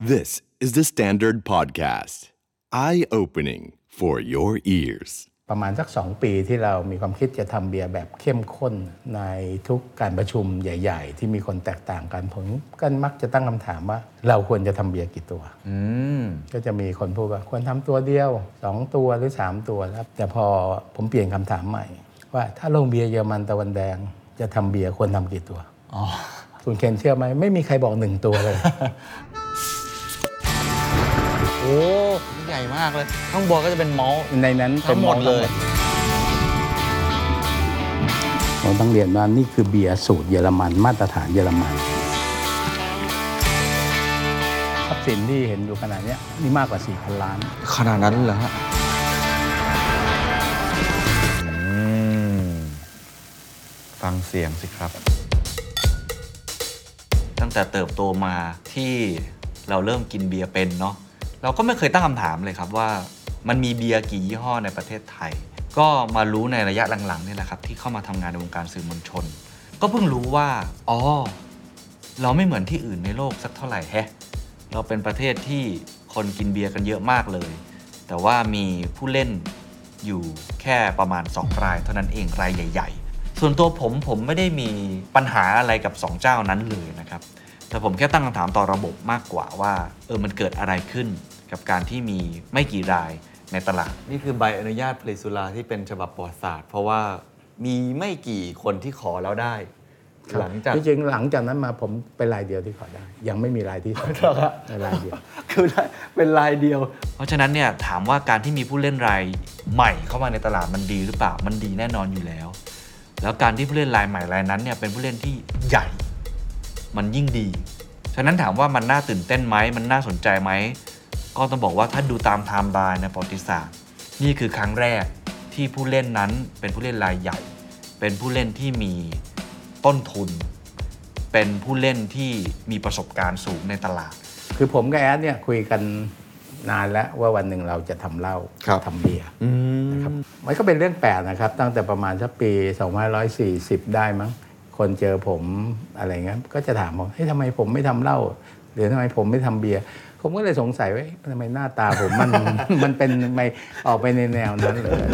This is the Standard Podcast. Eye opening for your ears. ประมาณสัก 2 ปีที่เรามีความคิดจะทำเบียร์แบบเข้มข้นในทุกการประชุมใหญ่ ๆ ที่มีคนแตกต่างกันผมก็มักจะตั้งคำถามว่า เราควรจะทำเบียร์กี่ตัวก็จะมีคนพูดว่าควรทำตัวเดียว 2 ตัวหรือ 3 ตัวแล้วแต่พอผมเปลี่ยนคำถามใหม่ ว่าถ้าโรงเบียร์เยอรมันตะวันแดง จะทำเบียร์ควรทำกี่ตัวคุณเคนเชื่อไหมไม่มีใครบอกหนึ่งตัวเลย โอ้ใหญ่มากเลย ข้างบนก็จะเป็นมอลต์ในนั้นป็นทั้งหมดเลย เราต้องเรียนว่านี่คือเบียร์สูตรเยอรมันมาตรฐานเยอรมันทรัพย์สินที่เห็นอยู่ขนาดเนี้ยนี่มากกว่า4,000ล้าน ขนาดนั้นเหรอฮะฟังเสียงสิครับ ตั้งแต่เติบโตมาที่เราเริ่มกินเบียร์เป็นเนาะ เราก็ไม่เคยตั้งคำถามเลยครับว่ามันมีเบียร์กี่ยี่ห้อในประเทศไทย ก็มารู้ในระยะหลังๆนี่แหละครับที่เข้ามาทำงานในวงการสื่อมวลชน ก็เพิ่งรู้ว่าอ๋อเราไม่เหมือนที่อื่นในโลกสักเท่าไหร่แฮะเราเป็นประเทศที่คนกินเบียร์กันเยอะมากเลย แต่ว่ามีผู้เล่นอยู่แค่ประมาณ 2 ราย เท่านั้นเองรายใหญ่ ๆ ส่วนตัวผมผมไม่ได้มีปัญหาอะไรกับ 2 เจ้านั้นเลยนะครับ แต่ผมแค่ตั้งคำถามต่อระบบมากกว่าว่าเออมันเกิดอะไรขึ้น กับการที่มีไม่กี่รายในตลาด นี่คือใบอนุญาตผลิตสุราที่เป็นฉบับประวัติศาสตร์ เพราะว่ามีไม่กี่คนที่ขอแล้วได้ หลังจาก ที่จริงหลังจากนั้นมาผมเป็นรายเดียวที่ขอได้ ยังไม่มีรายที่สองเหรอครับในรายเดียว คือเป็นลายเดียว เพราะฉะนั้นเนี่ยถามว่าการที่มีผู้เล่นรายใหม่เข้ามาในตลาดมันดีหรือเปล่ามันดีแน่นอนอยู่แล้ว แล้วการที่ผู้เล่นรายใหม่รายนั้นเนี่ยเป็นผู้เล่นที่ใหญ่ มันยิ่งดี ฉะนั้นถามว่ามันน่าตื่นเต้นไหม มันน่าสนใจไหม ก็ต้องบอกว่าถ้าดูตามไทม์ไลน์ในประวัติศาสตร์ นี่คือครั้งแรกที่ผู้เล่นนั้นเป็นผู้เล่นรายใหญ่ เป็นผู้เล่นที่มีต้นทุน เป็นผู้เล่นที่มีประสบการณ์สูงในตลาด คือผมกับแอดเนี่ยคุยกันนานแล้วว่าวันหนึ่งเราจะทำเหล้าครับทำเบียร์นะครับมันก็เป็นเรื่องแปลกนะครับ ตั้งแต่ประมาณสักปี 2540 ได้มั้ง คนเจอผมอะไรเงี้ยก็จะถามว่าเฮ้ยทำไมผมไม่ทำเหล้าหรือทำไมผมไม่ทำเบียร์ผมก็เลยสงสัยว่าทำไมหน้าตาผมมันมันเป็นไม่ออกไปในแนวนั้นเลย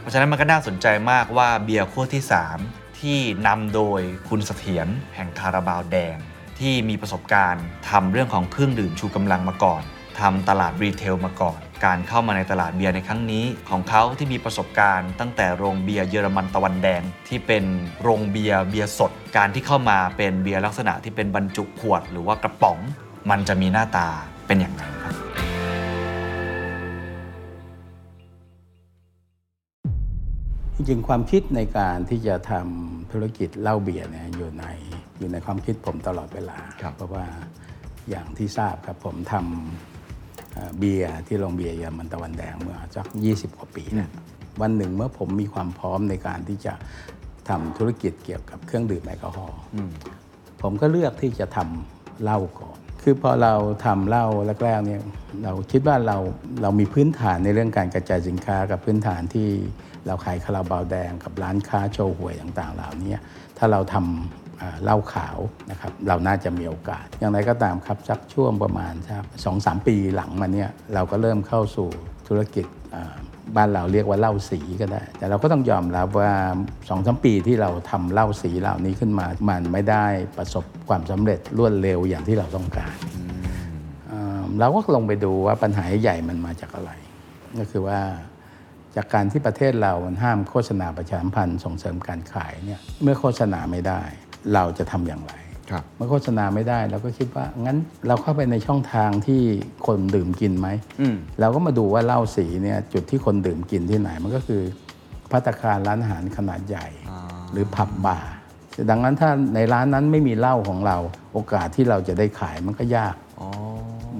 เพราะฉะนั้นมันก็น่าสนใจมากว่าเบียร์ขั้วที่ 3 ที่นำโดยคุณเสถียรแห่งคาราบาวแดง ที่มีประสบการณ์ทำเรื่องของเครื่องดื่มชูกำลังมาก่อนทำตลาด retail มาก่อน การเข้ามาในตลาดเบียร์ในครั้งนี้ของเขาที่มีประสบการณ์ ตั้งแต่โรงเบียร์เยอรมันตะวันแดง ที่เป็นโรงเบียร์เบียร์สด การที่เข้ามาเป็นเบียร์ลักษณะที่เป็นบรรจุขวดหรือว่ากระป๋อง มันจะมีหน้าตาเป็นอย่างไรครับจริงๆความคิดในการที่จะทำธุรกิจเหล้าเบียร์เนี่ยอยู่ในอยู่ในความคิดผมตลอดเวลาครับเพราะว่าอย่างที่ทราบครับผมทำ เอ่อเบียร์ที่โรงเบียร์เยอรมันตะวันแดงเมื่อสัก 20 กว่าปีเนี่ยวันหนึ่งเมื่อผมมีความพร้อมในการที่จะทำธุรกิจเกี่ยวกับเครื่องดื่มแอลกอฮอล์ผมก็เลือกที่จะทำเหล้าก่อน คือพอเราทำเหล้าแรกๆเนี่ยเราคิดว่าเราเรามีพื้นฐานในเรื่องการกระจายสินค้ากับพื้นฐานที่เราขายคาราบาวแดงกับร้านค้าโชว์หวยต่างๆ เหล่านี้ถ้าเราทำอ่า เหล้าขาวนะครับเราน่าจะมีโอกาส อย่างไรก็ตามครับสักช่วงประมาณสักสองสามปีหลังมาเนี่ยเราก็เริ่มเข้าสู่ธุรกิจอ่าบ้านเราเรียกว่าเหล้าสีก็ได้ แต่เราก็ต้องยอมรับว่าสองสามปีที่เราทำเหล้าสีเหล่านี้ขึ้นมา มันไม่ได้ประสบความสำเร็จรวดเร็วอย่างที่เราต้องการเอ่อเราก็ลงไปดูว่าปัญหาใหญ่มันมาจากอะไร ก็คือว่าจากการที่ประเทศเรามันห้ามโฆษณาประชาสัมพันธ์ส่งเสริมการขายเนี่ยเมื่อโฆษณาไม่ได้ เราจะทำอย่างไรครับเมื่อโฆษณาไม่ได้เราก็คิดว่างั้นเราเข้าไปในช่องทางที่คนดื่มกินไหมอืมเราก็มาดูว่าเหล้าสีเนี่ยจุดที่คนดื่มกินที่ไหนมันก็คือพัตตาคารร้านอาหารขนาดใหญ่อ่าหรือผับบาร์ดังนั้นถ้าในร้านนั้นไม่มีเหล้าของเรา โอกาสที่เราจะได้ขายมันก็ยากอ๋อ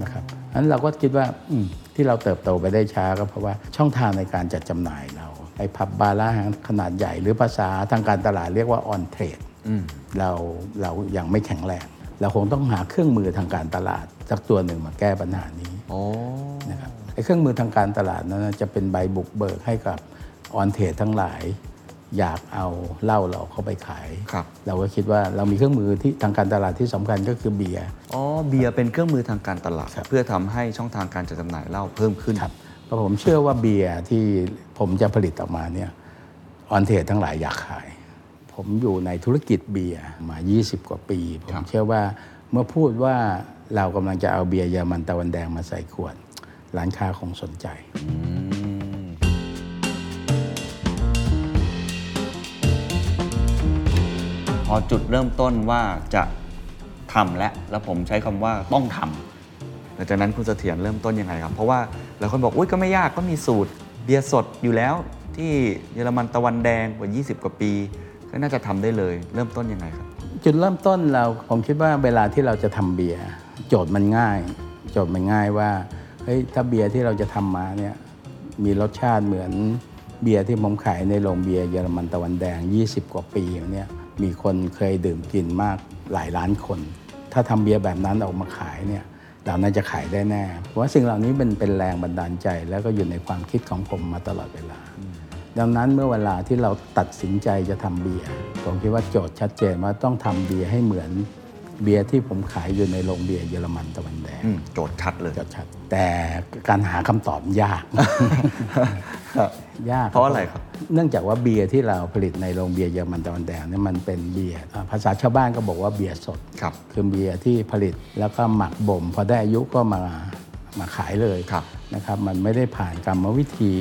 นะครับนั้นเราก็คิดว่าอืมที่เราเติบโตไปได้ช้าก็เพราะว่าช่องทางในการจัดจำหน่ายเราไอ้ผับบาร์ร้านอาหารขนาดใหญ่ หรือภาษาทางการตลาดเรียกว่าออนเทรดอืม เราเรายังไม่แข็งแรงเราคงต้องหาเครื่องมือทางการตลาดสักตัวหนึ่งมาแก้ปัญหานี้อ๋อนะครับไอ้เครื่องมือทางการตลาดนั้นนะจะเป็นใบบุกเบิกให้กับออนเทรดทั้งหลาย อยากเอาเหล้าเราเข้าไปขายครับเราก็คิดว่าเรามีเครื่องมือที่ทางการตลาดที่สำคัญก็คือเบียร์อ๋อเบียร์เป็นเครื่องมือทางการตลาดครับเพื่อทำให้ช่องทางการจัดจำหน่ายเหล้าเพิ่มขึ้นครับเพราะผมเชื่อว่าเบียร์ที่ผมจะผลิตออกมาเนี่ยออนเทรดทั้งหลายอยากขาย ผมอยู่ในธุรกิจเบียร์มา 20 กว่าปีผครัมบเชื่อว่าเมื่อพูดว่าเรากำลังจะเอาเบียร์เยอรมันตะวันแดงมาใส่ขวด ร้านค้าคงสนใจอืมพอจุดเริ่มต้นว่าจะทำและแล้วผมใช้คำว่าต้องทำหลังจากนั้นคุณเสถียรเริ่มต้นยังไงครับ เพราะว่าหลายคนบอกอุ้ยก็ไม่ยากก็มีสูตรเบียร์สดอยู่แล้วที่เยอรมันตะวันแดงกว่า 20 กว่าปี ก็น่าจะทำได้เลย เริ่มต้นยังไงครับ จุดเริ่มต้นเราผมคิดว่าเวลาที่เราจะทำเบียร์โจทย์มันง่าย โจทย์มันง่ายว่าเฮ้ยถ้าเบียร์ที่เราจะทำมาเนี่ยมีรสชาติเหมือนเบียร์ที่ผมขายในโรงเบียร์เยอรมันตะวันแดง 20 กว่าปีเนี่ยมีคนเคยดื่มกินมากหลายล้านคน ถ้าทำเบียร์แบบนั้นออกมาขายเนี่ยเราน่าจะขายได้แน่เพราะว่าสิ่งเหล่านี้เป็นเป็นแรงบันดาลใจ แล้วก็อยู่ในความคิดของผมมาตลอดเวลา ดังนั้นเมื่อเวลาที่เราตัดสินใจจะทำเบียร์ผมคิดว่าโจทย์ชัดเจนว่าต้องทำเบียร์ให้เหมือนเบียร์ที่ผมขายอยู่ในโรงเบียร์เยอรมันตะวันแดงอืมโจทย์ชัดเลยจะชัด แต่การหาคำตอบยากยากเพราะอะไรครับ เนื่องจากว่าเบียร์ที่เราผลิตในโรงเบียร์เยอรมันตะวันแดงเนี่ยมันเป็นเบียร์อ่าภาษาชาวบ้านก็บอกว่าเบียร์สดครับคือเบียร์ที่ผลิตแล้วก็หมักบ่มพอได้อายุก็มามาขายเลยครับ นะครับมันไม่ได้ผ่านกรรมวิธี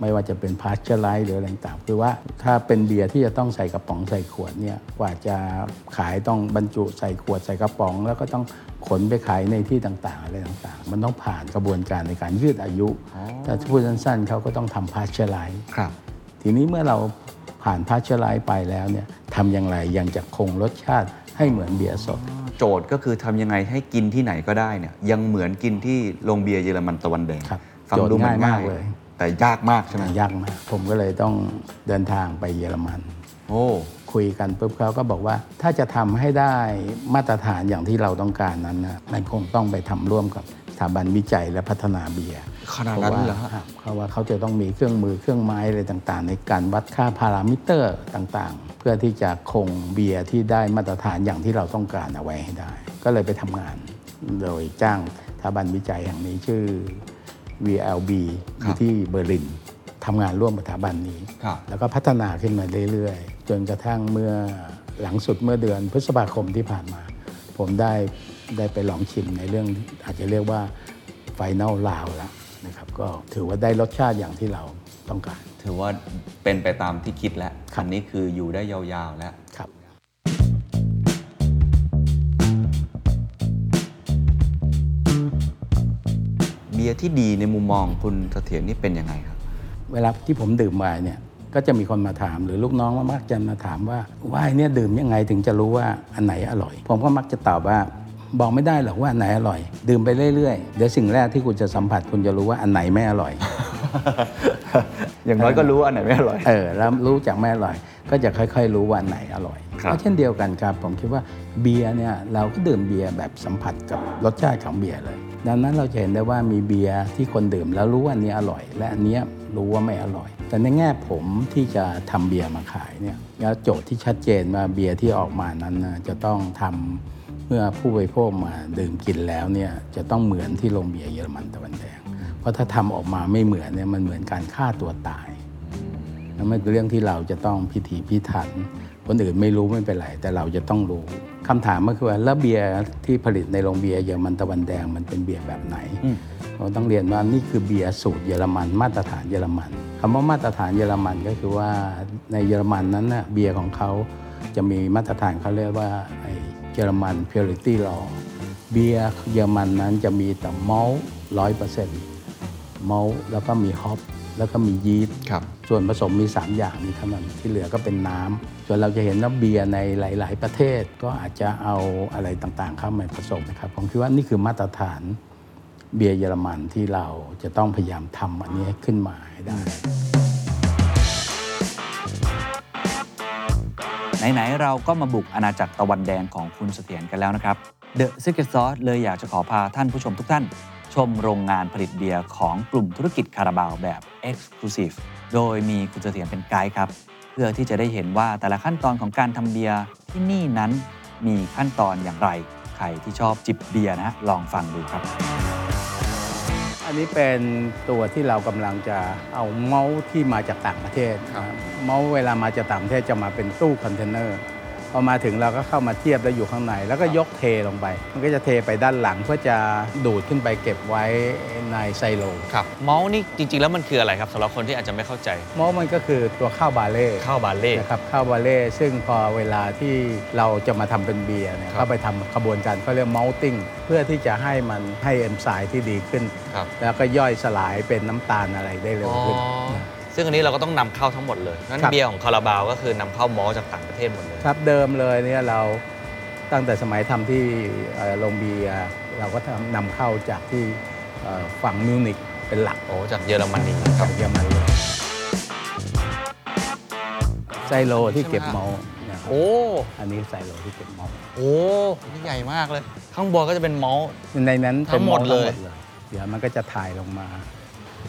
ไม่ว่าจะเป็นพาสเจอร์ไรซ์หรืออะไรต่างๆคือว่าถ้าเป็นเบียร์ที่จะต้องใส่กระป๋องใส่ขวดเนี่ยกว่าจะขายต้องบรรจุใส่ขวดใส่กระป๋อง แล้วก็ต้องขนไปขายในที่ต่างๆอะไรต่างๆ มันต้องผ่านกระบวนการในการยืดอายุถ้าพูดสั้นๆเขาก็ต้องทำพาสเจอร์ไรซ์ครับ ทีนี้เมื่อเราผ่านพาสเจอร์ไรซ์ไปแล้วเนี่ยทำอย่างไรยังจะคงรสชาติ ให้เหมือนเบียร์สด โจทย์ก็คือทำยังไงให้กินที่ไหนก็ได้เนี่ยยังเหมือนกินที่โรงเบียร์เยอรมันตะวันแดงครับฟังดูเหมือนโจทย์ง่ายง่ามายกเลย แต่ยากมากใช่ไหมยากมาก ผมก็เลยต้องเดินทางไปเยอรมัน โอ้คุยกันปุ๊บเขาก็บอกว่า ถ้าจะทำให้ได้มาตรฐานอย่างที่เราต้องการนั้นนะมันคงต้องไปทำร่วมกับสถาบันวิจัยและพัฒนาเบียร์ขนาดนั้นเลยเหรอฮะ ครับเพราะว่าเขาจะต้องมีเครื่องมือเครื่องไม้อะไรต่างๆ ในการวัดค่าพารามิเตอร์ต่างๆเพื่อที่จะคงเบียร์ที่ได้มาตรฐานอย่างที่เราต้องการเอาไว้ให้ได้ ก็เลยไปทำงาน โดยจ้างสถาบันวิจัยแห่งนี้ชื่อ VLB อยู่ที่เบอร์ลินทำงานร่วมกับสถาบันนี้ครับแล้วก็พัฒนาขึ้นมาเรื่อยๆ จนกระทั่งเมื่อหลังสุดเมื่อเดือนพฤษภาคมที่ผ่านมา ผมได้ได้ไปลองชิมในเรื่องอาจจะเรียกว่าไฟแนลลาวแล้วนะครับก็ถือว่าได้รสชาติอย่างที่เราต้องการ ถือว่าเป็นไปตามที่คิดแล้วครับอันนี้คืออยู่ได้ยาวๆแล้วครับเบียร์ที่ดีในมุมมองคุณเสถียรนี่เป็นยังไงครับ เวลาที่ผมดื่มไวน์เนี่ยก็จะมีคนมาถามหรือลูกน้องมักจะมาถามว่าไวน์เนี่ยดื่มยังไงถึงจะรู้ว่าอันไหนอร่อย ผมก็มักจะตอบว่าบอกไม่ได้หรอกว่าอันไหนอร่อย ดื่มไปเรื่อยๆ เดี๋ยวสิ่งแรกที่คุณจะสัมผัสคุณจะรู้ว่าอันไหนไม่อร่อย อย่างน้อยก็รู้ว่าอันไหนไม่อร่อย เออแล้วรู้จากไม่อร่อย ก็จะค่อย ๆ รู้ว่าอันไหนอร่อยครับก็เช่นเดียวกันครับ ผมคิดว่าเบียร์เนี่ยเราก็ดื่มเบียร์แบบสัมผัสกับรสชาติของเบียร์เลย ดังนั้นเราจะเห็นได้ว่ามีเบียร์ที่คนดื่มแล้วรู้ว่าอันนี้อร่อย และอันเนี้ยรู้ว่าไม่อร่อย แต่ในแง่ผมที่จะทำเบียร์มาขายเนี่ยแล้วโจทย์ที่ชัดเจนว่าเบียร์ที่ออกมานั้นนะจะต้องทำเมื่อผู้บริโภคมาดื่มกินแล้วเนี่ยจะต้องเหมือนที่โรงเบียร์เยอรมันตะวันแดงเพ ราะถ้าทำออกมาไม่เหมือนเนี่ยมันเหมือนการฆ่าตัวตายนั่นเป็นเรื่องที่เราจะต้องพิถีพิถัน คนอื่นไม่รู้ไม่เป็นไรแต่เราจะต้องรู้คำถามก็คือว่าแล้วเบียร์ที่ผลิตในโรงเบียร์เยอรมันตะวันแดงมันเป็นเบียร์แบบไหนอืมเราต้องเรียนว่านี่คือเบียร์สูตรเยอรมันมาตรฐานเยอรมันคำว่ามาตรฐานเยอรมันก็คือว่าในเยอรมันนั้นนะเบียร์ของเขาจะมีมาตรฐานเขาเรียกว่าไอ้เยอรมัน purity law เบียร์เยอรมันนั้นจะมีแต่มอลต์ร้อยเปอร์เซ็นต์ มอลต์แล้วก็มีฮอปแล้วก็มียีสต์ครับ ส่วนผสมมี 3 อย่างนี้เท่านั้นที่เหลือก็เป็นน้ำส่วนเราจะเห็นว่าเบียร์ในหลาย ๆ ประเทศก็อาจจะเอาอะไรต่างๆ เข้ามาผสมนะครับ ผมคิดว่านี่คือมาตรฐานเบียร์เยอรมันที่เราจะต้องพยายามทำอันนี้ขึ้นมาให้ได้ ไหน ๆ เราก็มาบุกอาณาจักรตะวันแดงของคุณเสถียรกันแล้วนะครับ The Secret Sauce เลยอยากจะขอพาท่านผู้ชมทุกท่าน ชมโรงงานผลิตเบียร์ของกลุ่มธุรกิจคาราบาวแบบ Exclusive โดยมีคุณเสถียรเป็นไกด์ครับ เพื่อที่จะได้เห็นว่าแต่ละขั้นตอนของการทำเบียร์ที่นี่นั้นมีขั้นตอนอย่างไร ใครที่ชอบจิบเบียร์นะลองฟังดูครับ อันนี้เป็นตัวที่เรากำลังจะเอามอลต์ที่มาจากต่างประเทศมอลต์เวลามาจากต่างประเทศจะมาเป็นตู้คอนเทนเนอร์ อมาถึงเราก็เข้ามาเทียบแล้วอยู่ข้างใน แล้วก็ยกเทลงไป มันก็จะเทไปด้านหลังเพื่อจะดูดขึ้นไปเก็บไว้ในไซโลครับมอลต์นี่จริง ๆ แล้วมันคืออะไรครับสำหรับคนที่อาจจะไม่เข้าใจมอลต์มันก็คือตัวข้าวบาร์เลย์ข้าวบาร์เลย์นะครับข้าวบาร์เลย์ซึ่งพอเวลาที่เราจะมาทำเป็นเบียร์เนี่ยครับเข้าไปทำกระบวนการเขาเรียก malting เพื่อที่จะให้มันให้เอนไซม์ที่ดีขึ้นครับแล้วก็ย่อยสลายเป็นน้ำตาลอะไรได้เร็วขึ้นนะ ซึ่งอันนี้เราก็ต้องนำเข้าทั้งหมดเลยนั้นครับ เบียร์ของคาราบาวก็คือนำเข้ามอลต์จากต่างประเทศหมดเลย ครับเดิมเลยเนี่ยเราตั้งแต่สมัยทำที่เอ่อโรงเบียร์เราก็ทำนำเข้าจากที่เอ่อฝั่งมิวนิกเป็นหลักโอ้จากเยอรมนีคจารับ จากเยอรมันเลยไซโลที่เก็บมอลต์นะครับโอ้อันนี้ไซโลที่เก็บมอลต์โอ้นี่ใหญ่มากเลย ข้างบนก็จะเป็นมอลต์ในนั้นเป็นทั้งหมดเลยทั้งเดี๋ยวมันก็จะถ่ายลงมา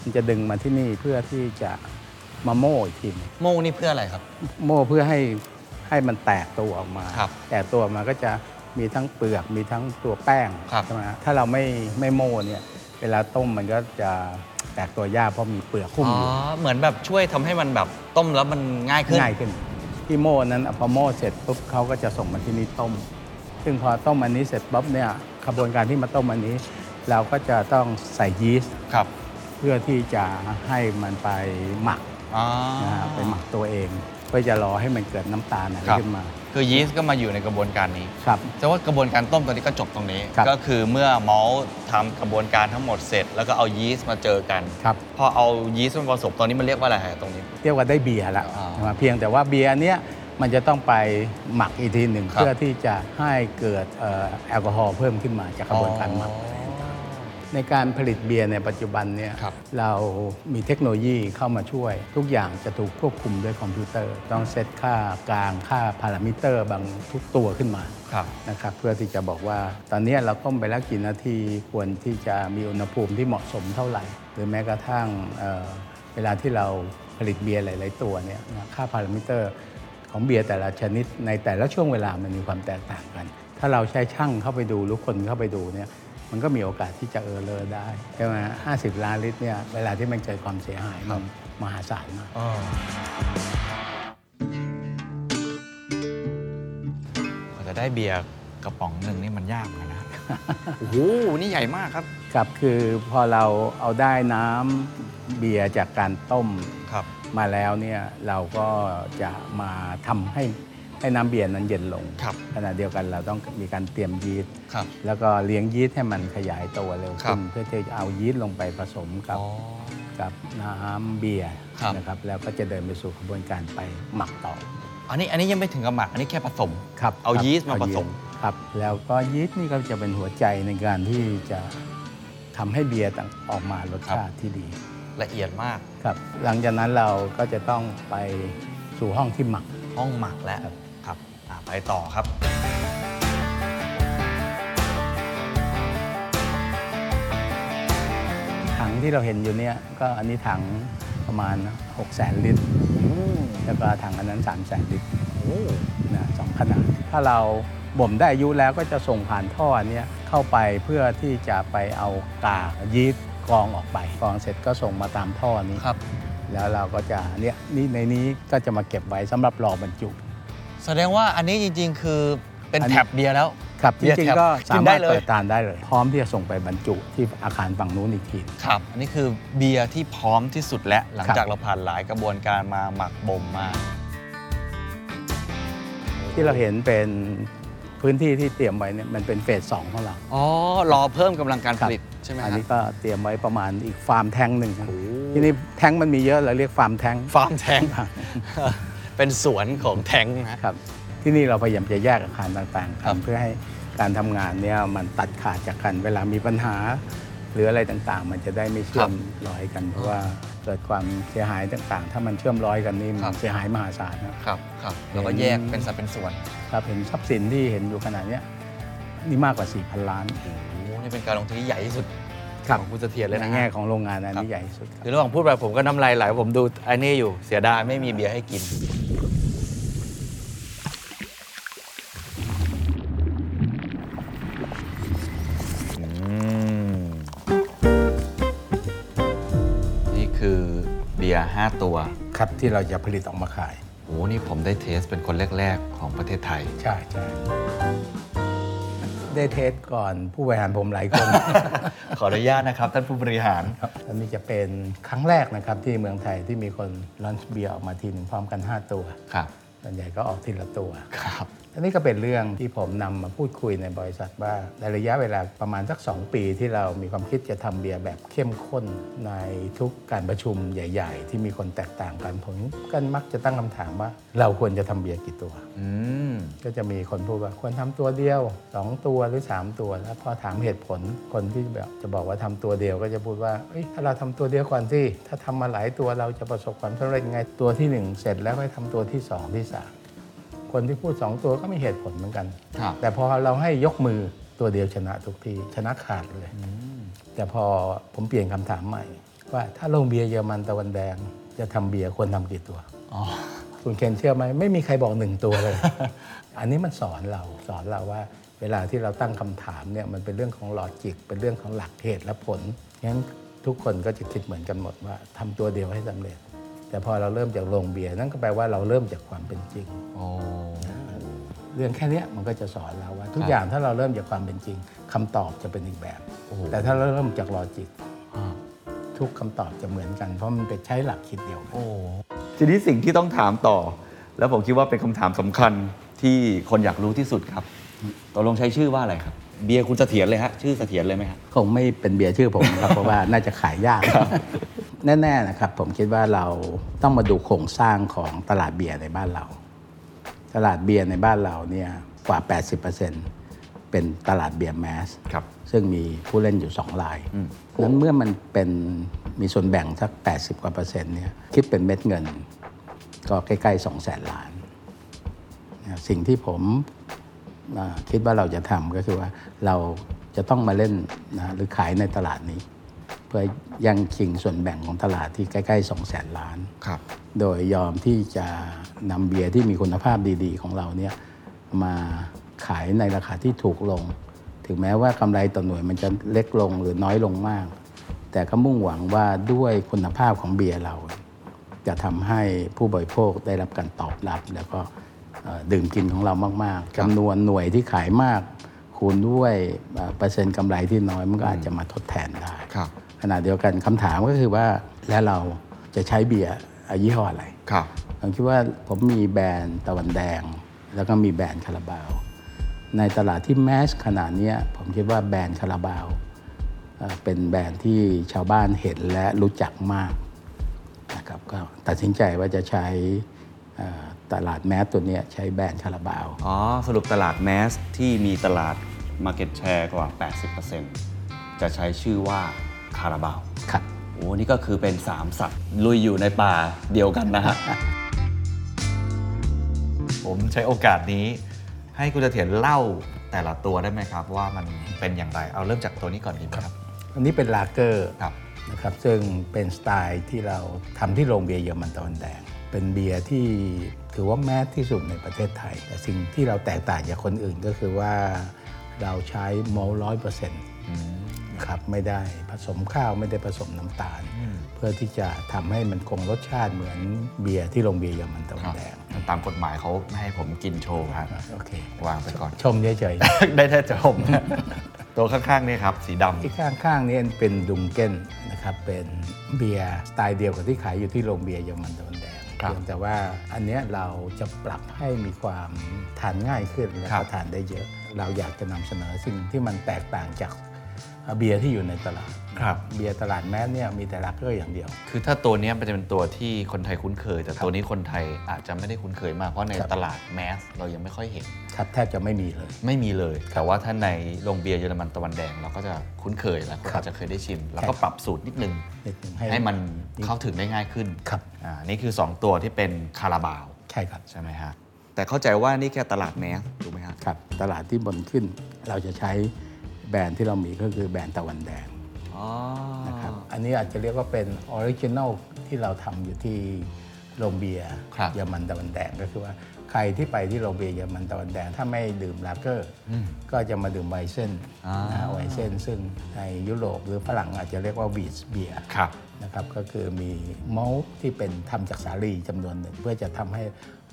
มันจะดึงมาที่นี่เพื่อที่จะ มาโม่อีกทีหนึ่งโม่นี่เพื่ออะไรครับ โม่เพื่อให้ให้มันแตกตัวออกมา ครับแตกตัวออกมาก็จะมีทั้งเปลือกมีทั้งตัวแป้งครับ ใช่ไหมฮะถ้าเราไม่ไม่โม่เนี่ยเวลาต้มมันก็จะแตกตัวยากเพราะมีเปลือกหุ้มอ๋อ อยู่เหมือนแบบช่วยทำให้มันแบบต้มแล้วมันง่ายขึ้น ง่ายขึ้นที่โม่นั้นพอโม่เสร็จปุ๊บเขาก็จะส่งมาที่นี่ต้ม ซึ่งพอต้มอันนี้เสร็จปุ๊บเนี่ยกระบวนการที่มาต้มอันนี้ เราก็จะต้องใส่ยีสต์ ครับ เพื่อที่จะให้มันไปหมักอ๋อ นะฮะไปหมักตัวเอง เพื่อจะรอให้มันเกิดน้ำตาลอะไรครับ ขึ้นมา คือยีสต์ก็มาอยู่ในกระบวนการนี้ครับ แต่ว่ากระบวนการต้มตอนนี้ก็จบตรงนี้ ครับ ก็คือเมื่อมอลต์ทำกระบวนการทั้งหมดเสร็จ แล้วก็เอายีสต์มาเจอกัน ครับพอเอายีสต์มาผสมตอนนี้มันเรียกว่าอะไรฮะตรงนี้ เรียกว่าได้เบียร์แล้วอ่านะครับเพียงแต่ว่าเบียร์เนี้ยมันจะต้องไปหมักอีกทีหนึ่งครับ เพื่อที่จะให้เกิดเอ่อแอลกอฮอล์เพิ่มขึ้นมาจากกระบวนการหมัก ในการผลิตเบียร์ในปัจจุบันเนี่ยครับเรามีเทคโนโลยีเข้ามาช่วย ทุกอย่างจะถูกควบคุมด้วยคอมพิวเตอร์ ต้องเซตค่ากลางค่าพารามิเตอร์บางทุกตัวขึ้นมาครับนะครับเพื่อที่จะบอกว่าตอนนี้เราต้มไปแล้วกี่นาทีควรที่จะมีอุณหภูมิที่เหมาะสมเท่าไหร่ หรือแม้กระทั่งเอ่อเวลาที่เราผลิตเบียร์หลาย ๆ ตัวเนี่ยนะค่าพารามิเตอร์ของเบียร์แต่ละชนิดในแต่ละช่วงเวลามันมีความแตกต่างกัน ถ้าเราใช้ช่างเข้าไปดูหรือคนเข้าไปดูเนี่ย มันก็มีโอกาสที่จะเออเลอร์ได้ใช่ไหมห้าสิบล้านลิตรเนี่ยเวลาที่มันเกิดความเสียหายมันมหาศาลมากกว่าจะได้เบียร์กระป๋องหนึ่งนี่มันยากเหมือนกันนะ โอ้โห นี่ใหญ่มากครับ ครับคือพอเราเอาได้น้ำเบียร์จากการต้มครับ มาแล้วเนี่ยเราก็จะมาทำให้ ให้น้ำเบียร์นั้นเย็นลง ครับ ขณะเดียวกันเราต้องมีการเตรียมยีสต์ครับ แล้วก็เลี้ยงยีสต์ให้มันขยายตัวเร็วครัขึ้บนเพื่อที่จะเอายีสต์ลงไปผสมกับอ๋อ กับน้ำเบียร์ครับ นะครับแล้วก็จะเดินไปสู่กระบวนการไปหมักต่ออันนี้อันนี้ยังไม่ถึงกับหมัก อันนี้แค่ผสม ครับเอาครับยีสต์มาเอผสมยีต์ครับแล้วก็ยีสต์นี่ก็จะเป็นหัวใจในการที่จะทำให้เบียร์ต่างออกมารสชาติที่ดี ละเอียดมาก ครับหลังจากนั้นเราก็จะต้องไปสู่ห้องที่หมัก ห้องหมักแล้วครับครับอะ ไปต่อครับ ถังที่เราเห็นอยู่เนี่ยก็อันนี้ถังประมาณ 6 0 0 0 0 0ลิตร แล้วก็ถังอันนั้น 3 0 0 0 0 0ลิตรนะสองขนาด ถ้าเราบ่มได้อายุแล้วก็จะส่งผ่านท่ออันเนี้ยเข้าไปเพื่อที่จะไปเอากากยีสต์กรองออกไปกรองเสร็จก็ส่งมาตามท่อนี้ครับ แล้วเราก็จะเนี่ยนี่ในนี้ก็จะมาเก็บไว้สำหรับรอบรรจุ แสดงว่าอันนี้จริง ๆ คือเป็นอันนี้แท็บเบียร์แล้ว ครับเบีจยร์ริงแถบๆก็กิสานได้มารถเลย เปิดทานได้เลย พร้อมที่จะส่งไปบรรจุที่อาคารฝั่งนู้นอีกที ครับ อันนี้คือเบียร์ที่พร้อมที่สุดแล้ว หลังครับ จากเราผ่านหลายกระบวนการมาหมักบ่มมา ที่เราเห็นเป็นพื้นที่ที่เตรียมไว้เนี่ยมันเป็นเฟสสองของเรา อ๋อ รอเพิ่มกำลังการผลิตครับใช่ไหมฮะอันนี้ก็เตรียมไว้ประมาณอีกฟาร์มแท้งหนึ่งครับที่นี่แท้งมันมีเยอะเราเรียกฟาร์มแท้ง ฟาร์มแทง เป็นสวนของแทงนะ ครับที่นี่เราพยายามจะแยกอาคารต่างๆครับ ทำเพื่อให้การทำงานเนี่ยมันตัดขาดจากกัน เวลามีปัญหา หรืออะไรต่างๆ มันจะได้ไม่เชื่อมร้อยกัน เพราะว่าเกิดความเสียหายต่างๆ ถ้ามันเชื่อมร้อยกันนี่มันเสียหายมหาศาลนะ ครับครับเราก็แยกเป็นสัดเป็นส่วนครับเห็นทรัพย์สินที่เห็นอยู่ขนาดเนี้ยนี่มากกว่า 4,000 ล้านโอ้โหนี่เป็นการลงทุนที่ใหญ่ที่สุดครับของคุณเสถียรเลยในนะแง่ฮะ ของโรงงานอันครันี้บใหญ่ที่สุดครับ คือระหว่างพูดไปผมก็น้ำลายไหลผมดูไอ้นี่อยู่เสียดายไม่มีเบียร์ให้กิน ครับที่เราจะผลิตออกมาขาย โอ้นี่ผมได้ taste เป็นคนแรก ๆ ของประเทศไทย ใช่ใช่ได้ taste ก่อนผู้บริหารผมหลายคน ขออนุญาตนะครับท่านผู้บริหารครับอันนี้จะเป็นครั้งแรกนะครับ ที่เมืองไทยที่มีคน launch เบียร์ออกมาทีหนึ่งพร้อมกัน 5 ตัว ครับ ส่วนใหญ่ก็ออกทีละตัว ครับ อันนี้ก็เป็นเรื่องที่ผมนำมาพูดคุยในบริษัทว่าในระยะเวลาประมาณสัก 2 ปีที่เรามีความคิดจะทำเบียร์แบบเข้มข้นในทุกการประชุมใหญ่ ๆ ที่มีคนแตกต่างกันผมก็มักจะตั้งคำถามว่า เราควรจะทำเบียร์กี่ตัวอืมก็จะมีคนพูดว่าควรทำตัวเดียว 2 ตัวหรือ 3 ตัว แล้วพอถามเหตุผลคนที่แบบจะบอกว่าทำตัวเดียวก็จะพูดว่าเอ้ยถ้าเราทำตัวเดียวก่อนสิถ้าทำมาหลายตัวเราจะประสบความสำเร็จยังไงตัวที่ 1 เสร็จแล้วค่อยทำตัวที่ 2 ที่ 3 คนที่พูด 2 ตัวก็มีเหตุผลเหมือนกัน ครับ แต่พอเราให้ยกมือตัวเดียวชนะทุกทีชนะขาดเลย แต่พอผมเปลี่ยนคำถามใหม่ ว่าถ้าโรงเบียร์เยอรมันตะวันแดง จะทำเบียร์ควรทำกี่ตัว อ๋อ คุณเคนเชื่อไหมไม่มีใครบอกหนึ่งตัวเลย อันนี้มันสอนเราสอนเราว่า เวลาที่เราตั้งคำถามเนี่ยมันเป็นเรื่องของ logic เป็นเรื่องของหลักเหตุและผลงั้นทุกคนก็จะคิดเหมือนกันหมดว่าทำตัวเดียวให้สำเร็จ แต่พอเราเริ่มจากโรงเบียร์นั่นก็แปลว่าเราเริ่มจากความเป็นจริง โอ้ เรื่องแค่เนี้ยมันก็จะสอนเราว่า ทุกครับอย่างถ้าเราเริ่มจากความเป็นจริงคำตอบจะเป็นอีกแบบ โอ้โห แต่ถ้าเราเริ่มจากลอจิกอ่าทุกคำตอบจะเหมือนกันเพราะมันเป็นใช้หลักคิดเดียวกัน โอ้ ทีนี้สิ่งที่ต้องถามต่อ แล้วผมคิดว่าเป็นคำถามสำคัญที่คนอยากรู้ที่สุดครับตกลงใช้ชื่อว่าอะไรครับ เบียร์คุณเสถียรเลยฮะชื่อเสถียรเลยไหมฮะ คงไม่เป็นเบียร์ชื่อผมครับ เพราะว่าน่าจะขายยาก แน่ๆนะครับผมคิดว่าเราต้องมาดูโครงสร้างของตลาดเบียร์ในบ้านเรา ตลาดเบียร์ในบ้านเราเนี่ยกว่า 80%เป็นตลาดเบียร์ mass ครับซึ่งมีผู้เล่นอยู่ 2 รายอืมนั้นเมื่อมันเป็นมีส่วนแบ่งสัก 80 กว่าเปอร์เซ็นต์เนี่ยคิดเป็นเม็ดเงิน ก็ใกล้ๆ2แสนล้านนะสิ่งที่ผมอ่าคิดว่าเราจะทำก็คือว่าเราจะต้องมาเล่นนะหรือขายในตลาดนี้ เพื่อยังชิงส่วนแบ่งของตลาดที่ใกล้ๆ2แสนล้าน ครับ โดยยอมที่จะนำเบียร์ที่มีคุณภาพดีๆ ของเราเนี่ยมาขายในราคาที่ถูกลง ถึงแม้ว่ากำไรต่อหน่วยมันจะเล็กลงหรือน้อยลงมาก แต่ก็มุ่งหวังว่าด้วยคุณภาพของเบียร์เรา จะทำให้ผู้บริโภคได้รับการตอบรับ แล้วก็เอ่อดื่มกินของเรามากๆจำนวนหน่วยที่ขายมากคูณด้วยเอ่อเปอร์เซ็นต์กำไรที่น้อยมันก็อาจจะมาทดแทนได้ครับ ขณะเดียวกันคำถามก็คือว่าแล้วเราจะใช้เบียร์ยี่ห้ออะไรครับผมคิดว่าผมมีแบรนด์ตะวันแดง แล้วก็มีแบรนด์คาราบาว ในตลาดที่แมสขนาดเนี้ยผมคิดว่าแบรนด์คาราบาวเอ่อเป็นแบรนด์ที่ชาวบ้านเห็นและรู้จักมากนะครับก็ตัดสินใจว่าจะใช้เอ่อตลาดแมสตัวเนี้ยใช้แบรนด์คาราบาว อ๋อ สรุปตลาดแมสที่มีตลาด Market Share กว่า 80%จะใช้ชื่อว่า คาราบาวครับโอ้นี่ก็คือเป็น 3 สัตว์ลุยอยู่ในป่าเดียวกันนะฮะผมใช้โอกาสนี้ ให้คุณเสถียรเล่าแต่ละตัวได้ไหมครับ ว่ามันเป็นอย่างไรเอาเริ่มจากตัวนี้ก่อนดีไหมครับ อันนี้เป็นลาเกอร์ครับนะครับซึ่งเป็นสไตล์ที่เราทำที่โรงเบียร์เยอรมันตะวันแดง เป็นเบียร์ที่ถือว่า mass ที่สุดในประเทศไทย แต่สิ่งที่เราแตกต่างจากคนอื่นก็คือว่าเราใช้มอลต์ร้อยเปอร์เซ็นต์ นะครับไม่ได้ผสมข้าวไม่ได้ผสมน้ำตาล เพื่อที่จะทำให้มันคงรสชาติเหมือนเบียร์ที่โรงเบียร์เยอรมันตะวันแดงตามกฎหมายเขาไม่ให้ผมกินโชว์ครับโอเควางไปก่อนชมเฉยได้แค่ชม ตัวข้างๆนี่ครับสีดำๆที่ข้างๆนี้เป็น Dunkel นะครับเป็นเบียร์สไตล์เดียวกับที่ขายอยู่ที่โรงเบียร์เยอรมันตะวันแดงครับเพียงแต่ว่าอันเนี้ยเราจะปรับให้มีความทานง่ายขึ้นและครับก็ทานได้เยอะ เราอยากจะนำเสนอสิ่งที่มันแตกต่างจาก เบียร์ที่อยู่ในตลาดครับเบียร์ตลาด mass เนี่ยมีแต่ลักเกอร์อย่างเดียวำคือถ้าตัวเนี้ยมันจะเป็นตัวที่คนไทยคุ้นเคย แต่ตัวนี้คนไทยอาจจะไม่ได้คุ้นเคยมากเพราะในครับตลาด mass เรายังไม่ค่อยเห็นครับแทบจะไม่มีเลย ไม่มีเลย แต่ว่าถ้าในโรงเบียร์เยอรมันตะวันแดงเราก็จะคุ้นเคยแล้วก็ครับจะเคยได้ชิม แล้วก็ปรับสูตรนิดนึงนิดนึง ให้มันเข้าถึงได้ง่ายขึ้นครับอ่านี่คือ 2 ตัวที่เป็นคาราบาวใช่ครับใช่ไหมฮะแต่เข้าใจว่านี่แค่ตลาด mass ถูกไหมฮะครับตลาดที่บนขึ้นเราจะใช้ แบรนด์ที่เรามีก็คือแบรนด์ตะวันแดงอ๋อนะครับอันนี้อาจจะเรียกว่าเป็น original ที่เราทำอยู่ที่โรงเบียร์ครับเยอรมันตะวันแดงก็คือว่า ใครที่ไปที่โรงเบียร์เยอรมันตะวันแดงถ้าไม่ดื่มลาเกอร์ ก็จะมาดื่ม Weizen อ่านะฮะ Weizen ซึ่งในยุโรปหรือฝรั่งอาจจะเรียกว่า wheat beer ครับนะครับก็คือมีมอลต์ที่เป็นทำจากสาลีจำนวนหนึ่ง เพื่อจะทำให้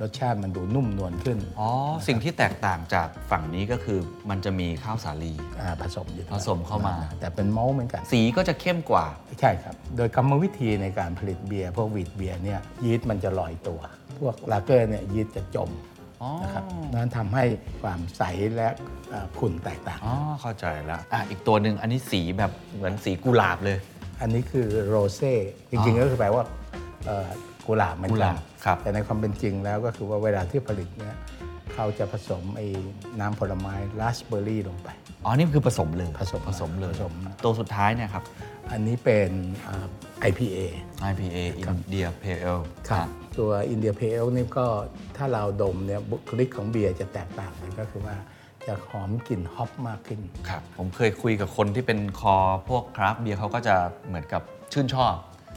รสชาติมันดูนุ่มนวลขึ้น อ๋อ สิ่งที่แตกต่างจากฝั่งนี้ก็คือมันจะมีข้าวสาลีอ่าผสมอยู่ด้วยผสมเข้ามา แต่เป็นมอลต์เหมือนกัน สีก็จะเข้มกว่า ใช่ครับ โดยกรรมวิธีในการผลิตเบียร์พวกวีดเบียร์เนี่ยยีสต์มันจะลอยตัว พวกลาเกอร์เนี่ยยีสต์จะจมอ๋อนะครับนั้นทำให้ความใสและเอ่อขุ่นแตกต่างอ๋อเข้าใจแล้วอะอีกตัวหนึ่งอันนี้สีแบบเหมือนสีกุหลาบเลย อันนี้คือโรเซ่จริงๆก็คือแปลว่าเอ่อกุหลาบเหมือนกุหกัลานบครับแต่ในความเป็นจริงแล้วก็คือว่าเวลาที่ผลิตเนี่ย เขาจะผสมไอ้น้ำผลไม้ราสเบอร์รี่ลงไป อ๋อ นี่คือผสมเลยผสมผสมเลยผสม ตัวสุดท้ายเนี่ยครับ อันนี้เป็นอ่า IPA IPA India Pale Ale ครับตัว India Pale นี่ก็ถ้าเราดมเนี่ยบุคลิกของเบียร์จะแตกต่างกันก็คือว่าจะหอมกลิ่น hop มากขึ้นครับผมเคยคุยกับคนที่เป็นคอพวก craft beer เขาก็จะเหมือนกับชื่นชอบ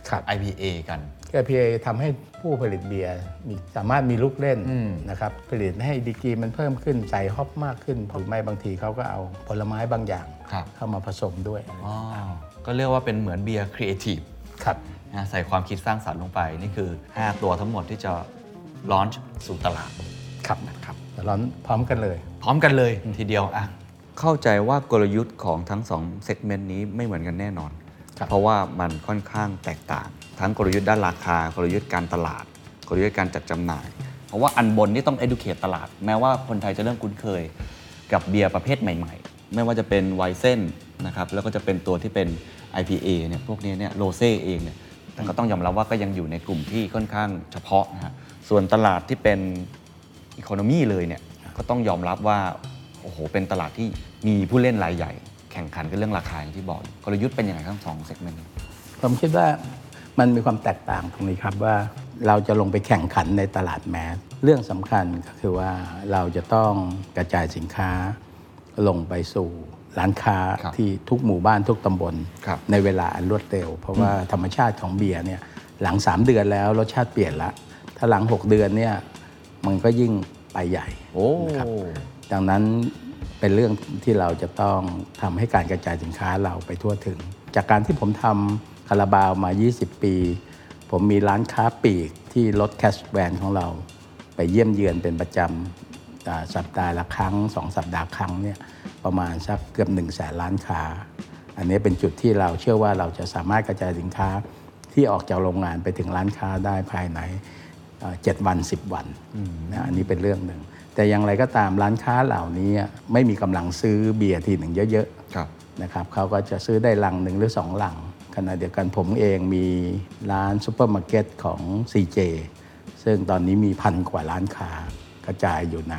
ครับ IPA กัน IPA ทำให้ผู้ผลิตเบียร์มีสามารถมีลูกเล่นอืมนะครับผลิตให้ดีกรีมันเพิ่มขึ้นใส่ hop มากขึ้นหรือไม่บางทีเขาก็เอาผลไม้บางอย่างครับเข้ามาผสมด้วยอ๋อก็เรียกว่าเป็นเหมือนเบียร์ครีเอทีฟครับนะใส่ความคิดสร้างสรรค์ลงไป นี่คือ 5 ตัวทั้งหมดที่จะร้อนสู่ตลาดครับครับร้อนพร้อมกันเลย พร้อมกันเลยทีเดียวอะเข้าใจว่ากลยุทธ์ของทั้ง2 segment นี้ไม่เหมือนกันแน่นอนครับเพราะว่ามันค่อนข้างแตกต่าง ทั้งกลยุทธ์ด้านราคากลยุทธ์การตลาด กลยุทธ์การจัดจำหน่าย เพราะว่าอันบนนี่ต้อง educate ตลาด แม้ว่าคนไทยจะเริ่มคุ้นเคยกับเบียร์ประเภทใหม่ ๆ ไม่ว่าจะเป็นไวเซนนะครับแล้วก็จะเป็นตัวที่เป็น IPA เนี่ยพวกนี้เนี่ยโรเซ่เองเนี่ยแต่ก็ต้องยอมรับว่าก็ยังอยู่ในกลุ่มที่ค่อนข้างเฉพาะนะฮะส่วนตลาดที่เป็นอีโคโนมีเลยเนี่ยก็ต้องยอมรับว่าโอ้โหเป็นตลาดที่มีผู้เล่นรายใหญ่ แข่งขันกันเรื่องราคาอย่างที่บอกกลยุทธ์เป็นยังไงทั้งสองเซกเมนต์ผมคิดว่า มันมีความแตกต่างตรงนี้ครับว่าเราจะลงไปแข่งขันในตลาดแมสเรื่องสำคัญก็คือว่าเราจะต้องกระจายสินค้าลงไปสู่ร้านค้าครับที่ทุกหมู่บ้านทุกตำบลครับในเวลาอันรวดเร็ว เพราะว่าธรรมชาติของเบียร์เนี่ยหลัง 3 เดือนแล้วรสชาติเปลี่ยนละ ถ้าหลัง 6 เดือนเนี่ยมันก็ยิ่งไปใหญ่โอ้นะครับดังนั้นเป็นเรื่องที่เราจะต้องทำให้การกระจายสินค้าเราไปทั่วถึง จากการที่ผมทำ คาราบาวมา 20 ปี ผมมีร้านค้าปลีกที่รถแคชแวนของเรา ไปเยี่ยมเยือนเป็นประจำอ่าสัปดาห์ละครั้งสองสัปดาห์ครั้งเนี่ยประมาณสักเกือบ1นึ่งแสนล้านค้า อันนี้เป็นจุดที่เราเชื่อว่าเราจะสามารถกระจายสินค้าที่ออกจากโรงงานไปถึงร้านค้าได้ภายในเอ่อ7วัน10วันนะอันนี้เป็นเรื่องหนึ่ง แต่อย่างไรก็ตามร้านค้าเหล่านี้ไม่มีกำลังซื้อเบียร์ทีหนึ่งเยอะครับๆนะครับเขาก็จะซื้อได้ลังหนึ่งหรือสองลัง ขณะเดียวกันผมเองมีร้านซูเปอร์มาร์เก็ตของ CJ ซึ่งตอนนี้มีพันกว่าร้านค้ากระจายอยู่ใน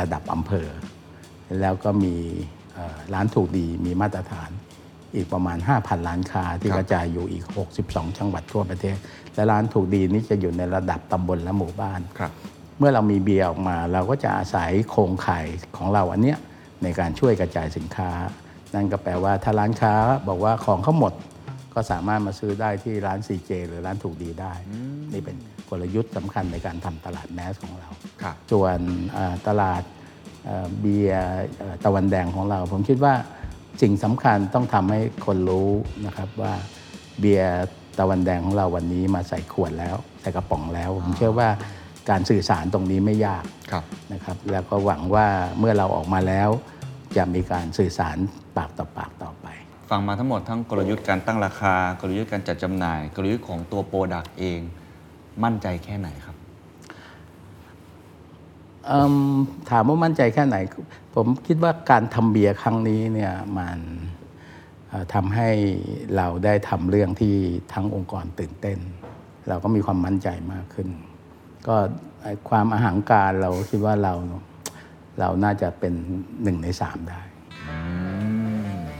ระดับอำเภอ แล้วก็มีเอ่อร้านถูกดีมีมาตรฐานอีกประมาณ 5,000ร้านค้าที่ครับกระจายอยู่อีก 62 จังหวัดทั่วประเทศ และร้านถูกดีนี้จะอยู่ในระดับตำบลและหมู่บ้านครับเมื่อเรามีเบียร์ออกมา เราก็จะอาศัยโครงข่ายของเราอันเนี้ยในการช่วยกระจายสินค้า นั่นก็แปลว่าถ้าร้านค้าบอกว่าของเขาหมด ก็สามารถมาซื้อได้ที่ร้าน CJ หรือร้านถูกดีได้ นี่เป็นกลยุทธ์สำคัญในการทำตลาดแมสของเรา ครับ ส่วนเอ่อตลาดเอ่อเบียร์เอ่อตะวันแดงของเรา ผมคิดว่าสิ่งสำคัญต้องทำให้คนรู้นะครับว่าเบียร์ตะวันแดงของเราวันนี้มาใส่ขวดแล้ว ใส่กระป๋องแล้ว ผมเชื่อว่าการสื่อสารตรงนี้ไม่ยากครับนะครับ แล้วก็หวังว่าเมื่อเราออกมาแล้ว จะมีการสื่อสารปากต่อปากต่อไป ฟังมาทั้งหมดทั้งกลยุทธ์การตั้งราคา กลยุทธ์การจัดจำหน่าย กลยุทธ์ของตัว product เอง มั่นใจแค่ไหนครับถามว่ามั่นใจแค่ไหน ผมคิดว่าการทำเบียร์ครั้งนี้เนี่ยมันทำให้เราได้ทำเรื่องที่ทั้งองค์กรตื่นเต้น เราก็มีความมั่นใจมากขึ้น ก็ความอาหังการเราคิดว่าเราเราน่าจะเป็นหนึ่งในสามได้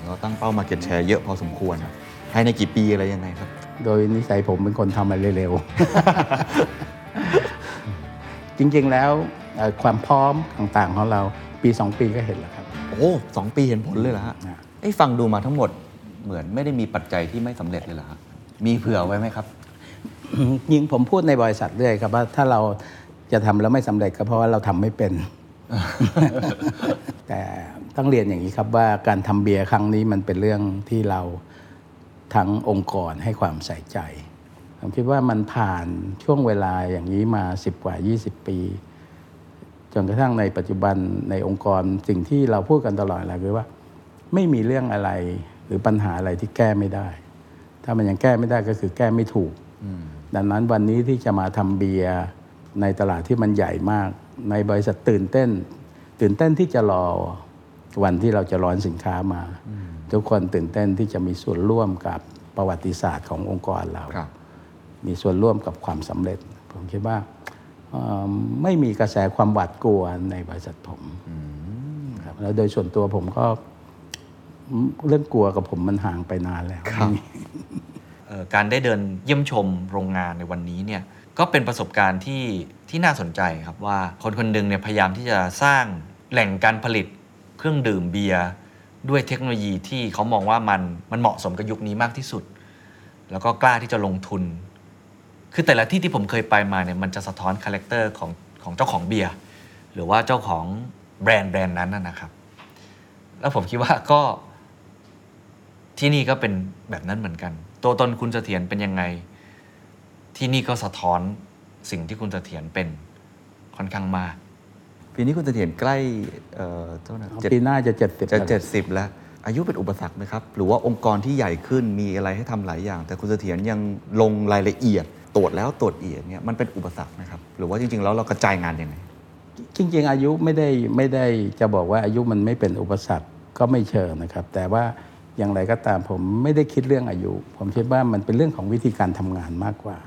เราตั้งเป้ามาเก็ตแชร์เยอะพอสมควรภายในกี่ปีอะไรยังไงครับ โดยนิสัยผมเป็นคนทำอะไรเร็วๆ จริงๆแล้วเอ่อความพร้อมต่างๆของเราปีสองปีก็เห็นแล้วครับ โอ้สองปีเห็นผลเลยเหรอฮะนะ ไอ้ยฟังดูมาทั้งหมดเหมือนไม่ได้มีปัจจัยที่ไม่สำเร็จเลยเหรอฮะมีเผื่อไว้ไหมครับ ยิงผมพูดในบริษัทเรื่อยครับว่าถ้าเราจะทำแล้วไม่สำเร็จก็เพราะว่าเราทำไม่เป็น แต่ต้องเรียนอย่างนี้ครับว่าการทำเบียร์ครั้งนี้มันเป็นเรื่องที่เราทั้งองค์กรให้ความใส่ใจ ผมคิดว่ามันผ่านช่วงเวลาอย่างนี้มา 10 กว่า 20 ปี จนกระทั่งในปัจจุบันในองค์กรสิ่งที่เราพูดกันตลอดเลยคือว่า ไม่มีเรื่องอะไรหรือปัญหาอะไรที่แก้ไม่ได้ ถ้ามันยังแก้ไม่ได้ก็คือแก้ไม่ถูก ดังนั้นวันนี้ที่จะมาทำเบียร์ในตลาดที่มันใหญ่มาก ในบริษัทตื่นเต้น ตื่นเต้นที่จะรอวันที่เราจะร้อนสินค้ามา ทุกคนตื่นเต้นที่จะมีส่วนร่วมกับประวัติศาสตร์ขององค์กรเราครับมีส่วนร่วมกับความสำเร็จ ผมคิดว่าเอ่อไม่มีกระแสความหวาดกลัวในบริษัทผมครับแล้วโดยส่วนตัวผมก็เรื่องกลัวกับผมมันห่างไปนานแล้วครับเอ่อการได้เดินเยี่ยมชมโรงงานในวันนี้เนี่ยก็เป็นประสบการณ์ที่ ที่น่าสนใจครับว่าคนคนหนึ่งเนี่ยพยายามที่จะสร้างแหล่งการผลิตเครื่องดื่มเบียร์ด้วยเทคโนโลยีที่เขามองว่ามันมันเหมาะสมกับยุคนี้มากที่สุด แล้วก็กล้าที่จะลงทุน คือแต่ละที่ที่ผมเคยไปมาเนี่ยมันจะสะท้อน character ของของเจ้าของเบียร์หรือว่าเจ้าของแบรนด์แบรนด์นั้นนะครับ แล้วผมคิดว่าก็ที่นี่ก็เป็นแบบนั้นเหมือนกัน ตัวตนคุณเสถียรเป็นยังไง ที่นี่ก็สะท้อน สิ่งที่คุณเสถียรเป็นค่อนข้างมาก ปีนี้คุณเสถียรใกล้เอ่อเท่าไหร่เจ็ดปีหน้าจะเจ็ดสิบจะเจ็ดสิบแล้ว อายุเป็นอุปสรรคไหมครับ หรือว่าองค์กรที่ใหญ่ขึ้นมีอะไรให้ทำหลายอย่าง แต่คุณเสถียรยังลงรายละเอียด ตรวจแล้วตรวจอีกเนี่ยมันเป็นอุปสรรคไหมครับ หรือว่าจริงๆแล้วเรากระจายงานยังไง จริงๆ อายุไม่ได้ไม่ได้จะบอกว่าอายุมันไม่เป็นอุปสรรคก็ไม่เชิงนะครับ แต่ว่าอย่างไรก็ตามผมไม่ได้คิดเรื่องอายุ ผมคิดว่ามันเป็นเรื่องของวิธีการทำงานมากกว่า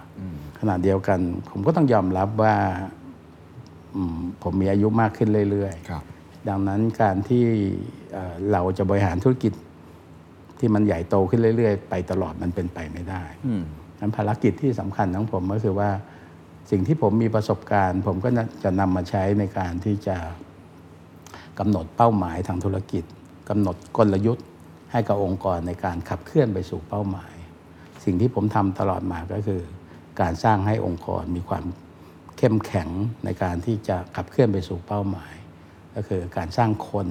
ขณะเดียวกัน ผมก็ต้องยอมรับว่าอืมผมมีอายุมากขึ้นเรื่อยๆครับดังนั้นการที่เอ่อเราจะบริหารธุรกิจที่มันใหญ่โตขึ้นเรื่อย ๆ ไปตลอดมันเป็นไปไม่ได้อืมนั้นภารกิจที่สำคัญของผมก็คือว่าสิ่งที่ผมมีประสบการณ์ ผมก็จะนำมาใช้ในการที่จะกำหนดเป้าหมายทางธุรกิจกำหนดกลยุทธ์ให้กับองค์กรในการขับเคลื่อนไปสู่เป้าหมาย สิ่งที่ผมทำตลอดมาก็คือ การสร้างให้องค์กรมีความเข้มแข็งในการที่จะขับเคลื่อนไปสู่เป้าหมาย ก็คือการสร้างคน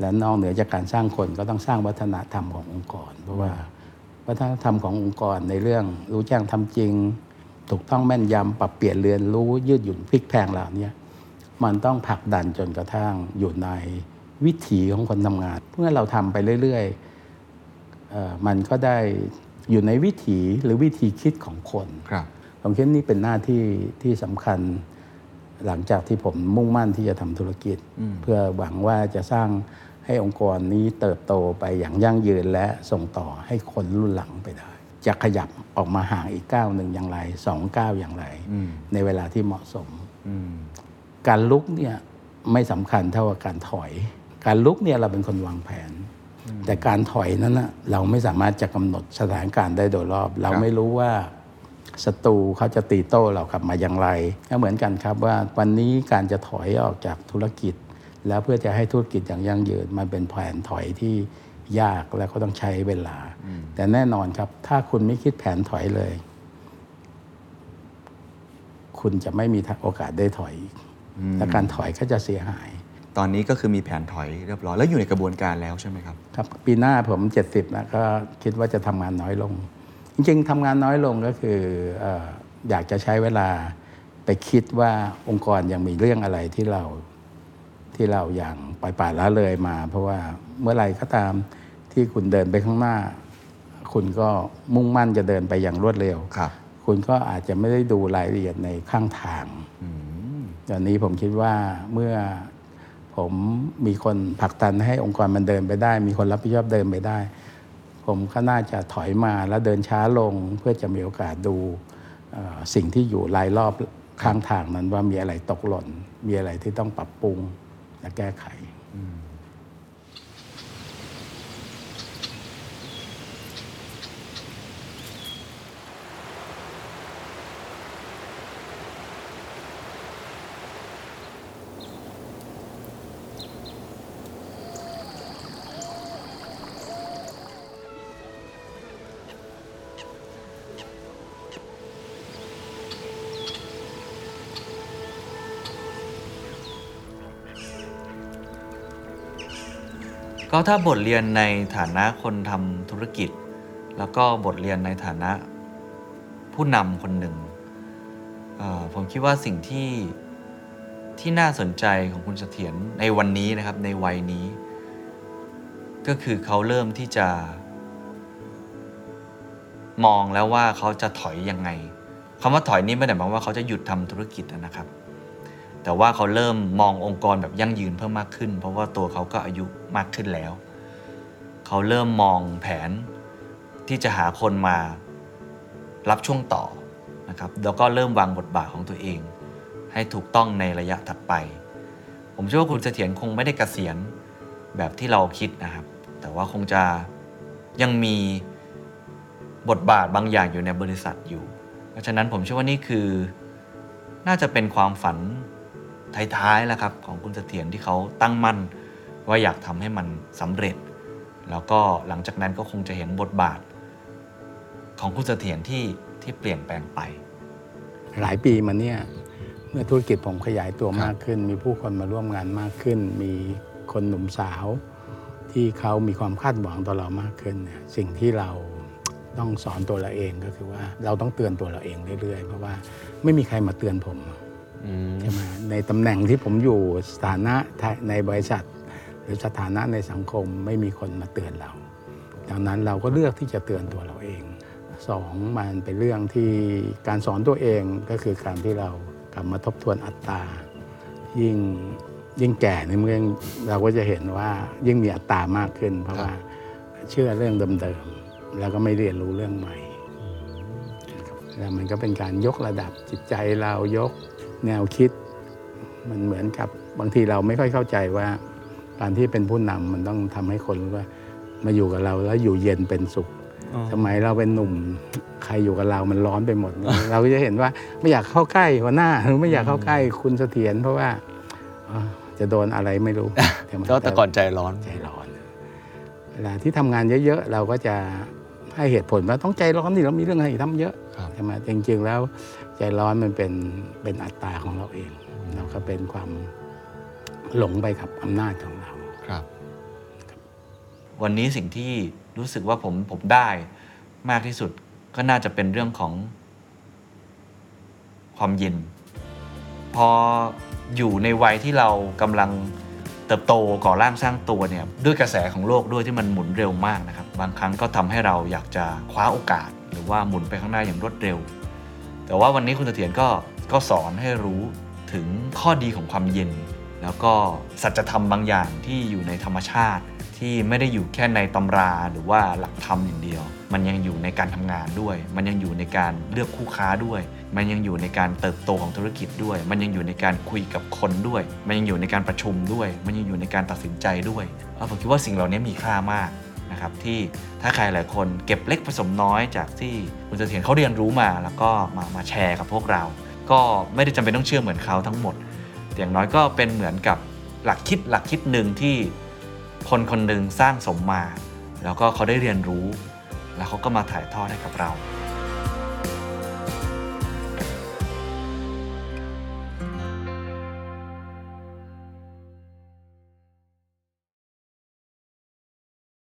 และนอกเหนือจากการสร้างคนก็ต้องสร้างวัฒนธรรมขององค์กร เพราะว่าวัฒนธรรมขององค์กรในเรื่องรู้แจ้งทำจริง ถูกต้องแม่นยำปรับเปลี่ยนเรียนรู้ยืดหยุ่นพลิกแพลงเหล่านี้มันต้องผลักดันจนกระทั่งอยู่ในวิถีของคนทำงาน เมื่อเราทำไปเรื่อยๆออมันก็ได้ อยู่ในวิถีหรือวิธีคิดของคนครับผมคิดนี่เป็นหน้าที่ที่สำคัญหลังจากที่ผมมุ่งมั่นที่จะทำธุรกิจ เพื่อหวังว่าจะสร้างให้องค์กรนี้เติบโตไปอย่างยั่งยืนและส่งต่อให้คนรุ่นหลังไปได้ จะขยับออกมาห่างอีกก้าวหนึ่งอย่างไรสองก้าวอย่างไรอืมในเวลาที่เหมาะสมอืมการลุกเนี่ยไม่สำคัญเท่ากับการถอย การลุกเนี่ยเราเป็นคนวางแผน แต่การถอยนั้นนะเราไม่สามารถจะกำหนดสถานการณ์ได้โดยรอบ เราไม่รู้ว่าศัตรูเขาจะตีโต้เรากลับมาอย่างไรก็เหมือนกันครับว่าวันนี้การจะถอยออกจากธุรกิจ แล้วเพื่อจะให้ธุรกิจอย่างยั่งยืนมันเป็นแผนถอยที่ยากและก็ต้องใช้เวลา แต่แน่นอนครับ ถ้าคุณไม่คิดแผนถอยเลย คุณจะไม่มีโอกาสได้ถอยอีกและการถอยก็จะเสียหาย ตอนนี้ก็คือมีแผนถอยเรียบร้อยแล้วอยู่ในกระบวนการแล้วใช่ไหมครับครับ ปีหน้าผม 70แล้วก็คิดว่าจะทำงานน้อยลง จริงๆทำงานน้อยลงก็คือเอ่ออยากจะใช้เวลาไปคิดว่าองค์กรยังมีเรื่องอะไรที่เราที่เราอย่างปล่อยปละละเลยมา เพราะว่าเมื่อไหร่ก็ตามที่คุณเดินไปข้างหน้า คุณก็มุ่งมั่นจะเดินไปอย่างรวดเร็วครับคุณก็อาจจะไม่ได้ดูรายละเอียดในข้างทางตอนนี้ผมคิดว่าเมื่อ ผมมีคนผลักดันให้องค์กรมันเดินไปได้ มีคนรับผิดชอบเดินไปได้ ผมก็น่าจะถอยมาแล้วเดินช้าลงเพื่อจะมีโอกาสดูสิ่งที่อยู่รายรอบข้างทางนั้นว่ามีอะไรตกหล่น มีอะไรที่ต้องปรับปรุงและแก้ไข ก็ถ้าบทเรียนในฐานะคนทำธุรกิจ แล้วก็บทเรียนในฐานะผู้นำคนหนึ่ง ผมคิดว่าสิ่งที่ที่น่าสนใจของคุณเสถียรในวันนี้นะครับในวัยนี้ ก็คือเขาเริ่มที่จะ มองแล้วว่าเขาจะถอยยังไงคำว่าถอยนี่ไม่ได้หมายความว่าเขาจะหยุดทำธุรกิจนะครับ แต่ว่าเขาเริ่มมององค์กรแบบยั่งยืนเพิ่มมากขึ้น เพราะว่าตัวเขาก็อายุ มากขึ้นแล้ว เขาเริ่มมองแผนที่จะหาคนมารับช่วงต่อนะครับแล้วก็เริ่มวางบทบาทของตัวเอง ให้ถูกต้องในระยะถัดไป ผมเชื่อว่าคุณเสถียรคงไม่ได้เกษียณแบบที่เราคิดนะครับ แต่ว่าคงจะยังมีบทบาทบางอย่างอยู่ในบริษัทอยู่ เพราะฉะนั้นผมเชื่อว่านี่คือน่าจะเป็นความฝันท้ายๆแล้วครับของคุณเสถียรที่เขาตั้งมั่น ว่าอยากทำให้มันสำเร็จ แล้วก็หลังจากนั้นก็คงจะเห็นบทบาท ของคุณเสถียรที่ที่เปลี่ยนแปลงไป หลายปีมาเนี่ยเมื่อธุรกิจผมขยายตัวมากขึ้น มีผู้คนมาร่วมงานมากขึ้น มีคนหนุ่มสาว ที่เขามีความคาดหวังต่อเรามากขึ้นเนี่ยสิ่งที่เราต้องสอนตัวเราเองก็คือว่าเราต้องเตือนตัวเราเองเรื่อยๆ เพราะว่าไม่มีใครมาเตือนผมใช่ไหมในตำแหน่งที่ผมอยู่สถานะในบริษัทห รือสถานะในสังคมไม่มีคนมาเตือนเรา ดังนั้นเราก็เลือกที่จะเตือนตัวเราเองสองมันเป็นเรื่องที่การสอนตัวเองก็คือการที่เรากลับมาทบทวนอัตตายิ่งยิ่งแก่ในเมื่อเราก็จะเห็นว่ายิ่งมีอัตตามากขึ้น เพราะว่าเชื่อเรื่องเดิมๆแล้วก็ไม่เรียนรู้เรื่องใหม่แล้วมันก็เป็นการยกระดับจิตใจเรายกแนวคิด มันเหมือนกับบางทีเราไม่ค่อยเข้าใจว่า การที่เป็นผู้นำมันต้องทำให้คนรู้ว่ามาอยู่กับเราแล้วอยู่เย็นเป็นสุขสมัยเราเป็นหนุ่มใครอยู่กับเรา มันร้อนไปหมด เราก็จะเห็นว่าไม่อยากเข้าใกล้หัวหน้าหรือไม่อยากเข้าใกล้คุณเสถียรเพราะว่าเอ่อจะโดนอะไรไม่รู้ใช่ไหมก็แต่ก่อนใจร้อนใจร้อน เวลาที่ทำงานเยอะๆเราก็จะให้เหตุผลว่าต้องใจร้อนนี่เรามีเรื่องอะไรทำเยอะครับใช่ไหมจริงๆแล้วใจร้อนมันเป็นเป็นอัตตาของเราเอง เราก็เป็นความหลงไปกับอำนาจของเรา ครับ วันนี้สิ่งที่รู้สึกว่าผมผมได้มากที่สุดก็น่าจะเป็นเรื่องของ ความเย็น พออยู่ในวัยที่เรากำลังเติบโตก่อร่างสร้างตัวเนี่ยด้วยกระแสของโลกด้วยที่มันหมุนเร็วมากนะครับ บางครั้งก็ทำให้เราอยากจะคว้าโอกาส หรือว่าหมุนไปข้างหน้าอย่างรวดเร็ว แต่ว่าวันนี้คุณเสถียรก็ก็สอนให้รู้ถึงข้อดีของความเย็น แล้วก็สัจธรรมบางอย่างที่อยู่ในธรรมชาติ ที่ไม่ได้อยู่แค่ในตำราหรือว่าหลักธรรมอย่างเดียว มันยังอยู่ในการทำงานด้วย มันยังอยู่ในการเลือกคู่ค้าด้วย มันยังอยู่ในการเติบโตของธุรกิจด้วย มันยังอยู่ในการคุยกับคนด้วย มันยังอยู่ในการประชุมด้วย มันยังอยู่ในการตัดสินใจด้วยผมคิดว่าสิ่งเหล่านี้มีค่ามากนะครับที่ถ้าใครหลายคนเก็บเล็กผสมน้อยจากที่คุณเสถียรเขาเรียนรู้มาแล้วก็มามาแชร์กับพวกเรา ก็ไม่ได้จำเป็นต้องเชื่อเหมือนเขาทั้งหมด อย่างน้อยก็เป็นเหมือนกับหลักคิดหลักคิดหนึ่งที่คนคนหนึ่งสร้างสมมา แล้วก็เขาได้เรียนรู้ แล้วเขาก็มาถ่ายทอดให้กับเรา